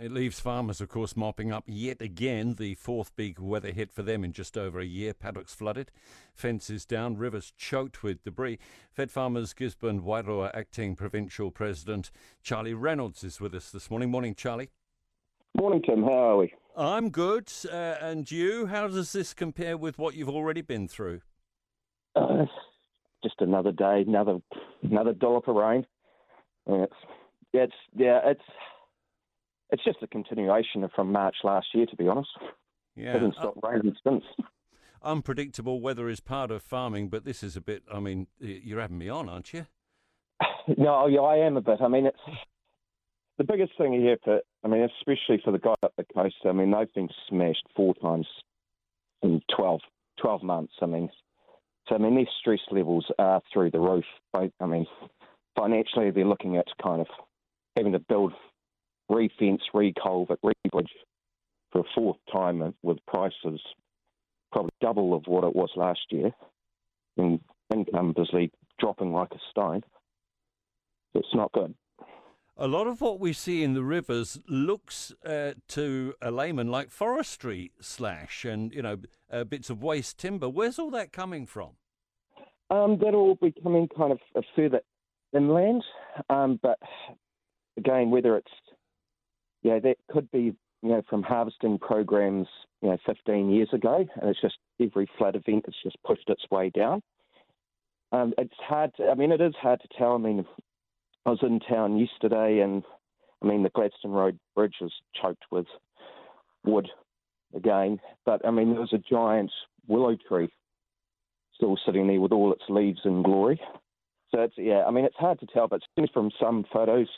It leaves farmers, of course, mopping up yet again the fourth big weather hit for them in just over a year. Paddocks flooded, fences down, rivers choked with debris. Fed Farmers Gisborne Wairoa Acting Provincial President Charlie Reynolds is with us this morning. Morning, Charlie. Morning, Tim. How are we? I'm good. Uh, and you? How does this compare with what you've already been through? Uh, just another day, another another dollop of rain. And it's, it's yeah, it's it's just a continuation from March last year, to be honest. Yeah, It hasn't uh, stopped raining since. unpredictable weather is part of farming, but this is a bit. I mean, you're having me on, aren't you? no, yeah, I am a bit. I mean, it's the biggest thing here for. I mean, especially for the guys up the coast. I mean, they've been smashed four times in 12, 12 months. I mean, so I mean, their stress levels are through the roof. Both, I mean, financially, they're looking at kind of having to build re-fence, re-culvert, re-bridge for a fourth time with prices probably double of what it was last year, and income busily dropping like a stone. It's not good. A lot of what we see in the rivers looks uh, to a layman like forestry slash and you know uh, bits of waste timber. Where's all that coming from? Um, that'll all be coming kind of further inland, um, but again, whether it's yeah, that could be you know from harvesting programs you know 15 years ago, and it's just every flood event has just pushed its way down. Um, it's hard. To, I mean, it is hard to tell. I mean, I was in town yesterday, and I mean the Gladstone Road Bridge was choked with wood again, but I mean there was a giant willow tree still sitting there with all its leaves in glory. So it's yeah, I mean it's hard to tell, but from some photos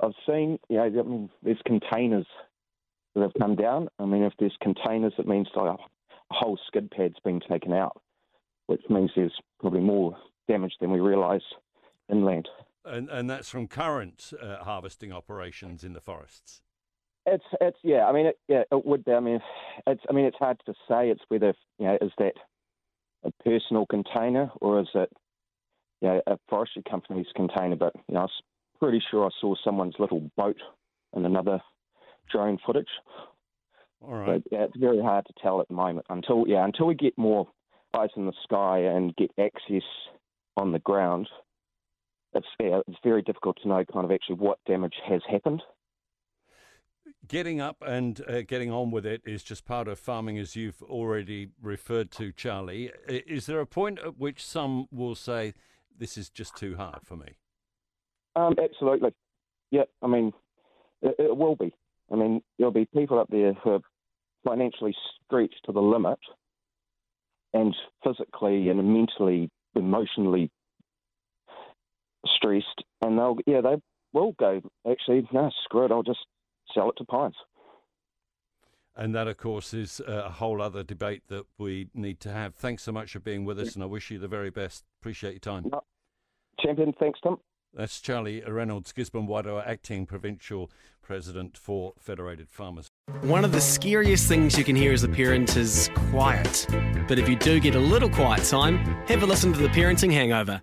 I've seen, you know, I mean there's containers that have come down. I mean if there's containers, it means like a whole skid pad's been taken out, which means there's probably more damage than we realise inland. And and that's from current uh, harvesting operations in the forests. It's it's yeah. I mean it, yeah, it would be. I mean, it's I mean it's hard to say. It's whether you know is that a personal container or is it you know a forestry company's container? But you know, I pretty sure I saw someone's little boat in another drone footage. All right. But yeah, it's very hard to tell at the moment until yeah until we get more eyes in the sky and get access on the ground. It's yeah, it's very difficult to know kind of actually what damage has happened. Getting up and uh, getting on with it is just part of farming, as you've already referred to, Charlie. Is there a point at which some will say, "This is just too hard for me"? Um, absolutely. Yeah, I mean, it, it will be. I mean, there'll be people up there who are financially stretched to the limit and physically and mentally, emotionally stressed. And they'll, yeah, they will go, actually, no, screw it, I'll just sell it to Pines. And that, of course, is a whole other debate that we need to have. Thanks so much for being with us, and I wish you the very best. Appreciate your time. Champion, thanks, Tim. That's Charlie Reynolds, Gisborne Wairoa, acting provincial president for Federated Farmers. One of the scariest things you can hear as a parent is quiet. But if you do get a little quiet time, have a listen to The Parenting Hangover.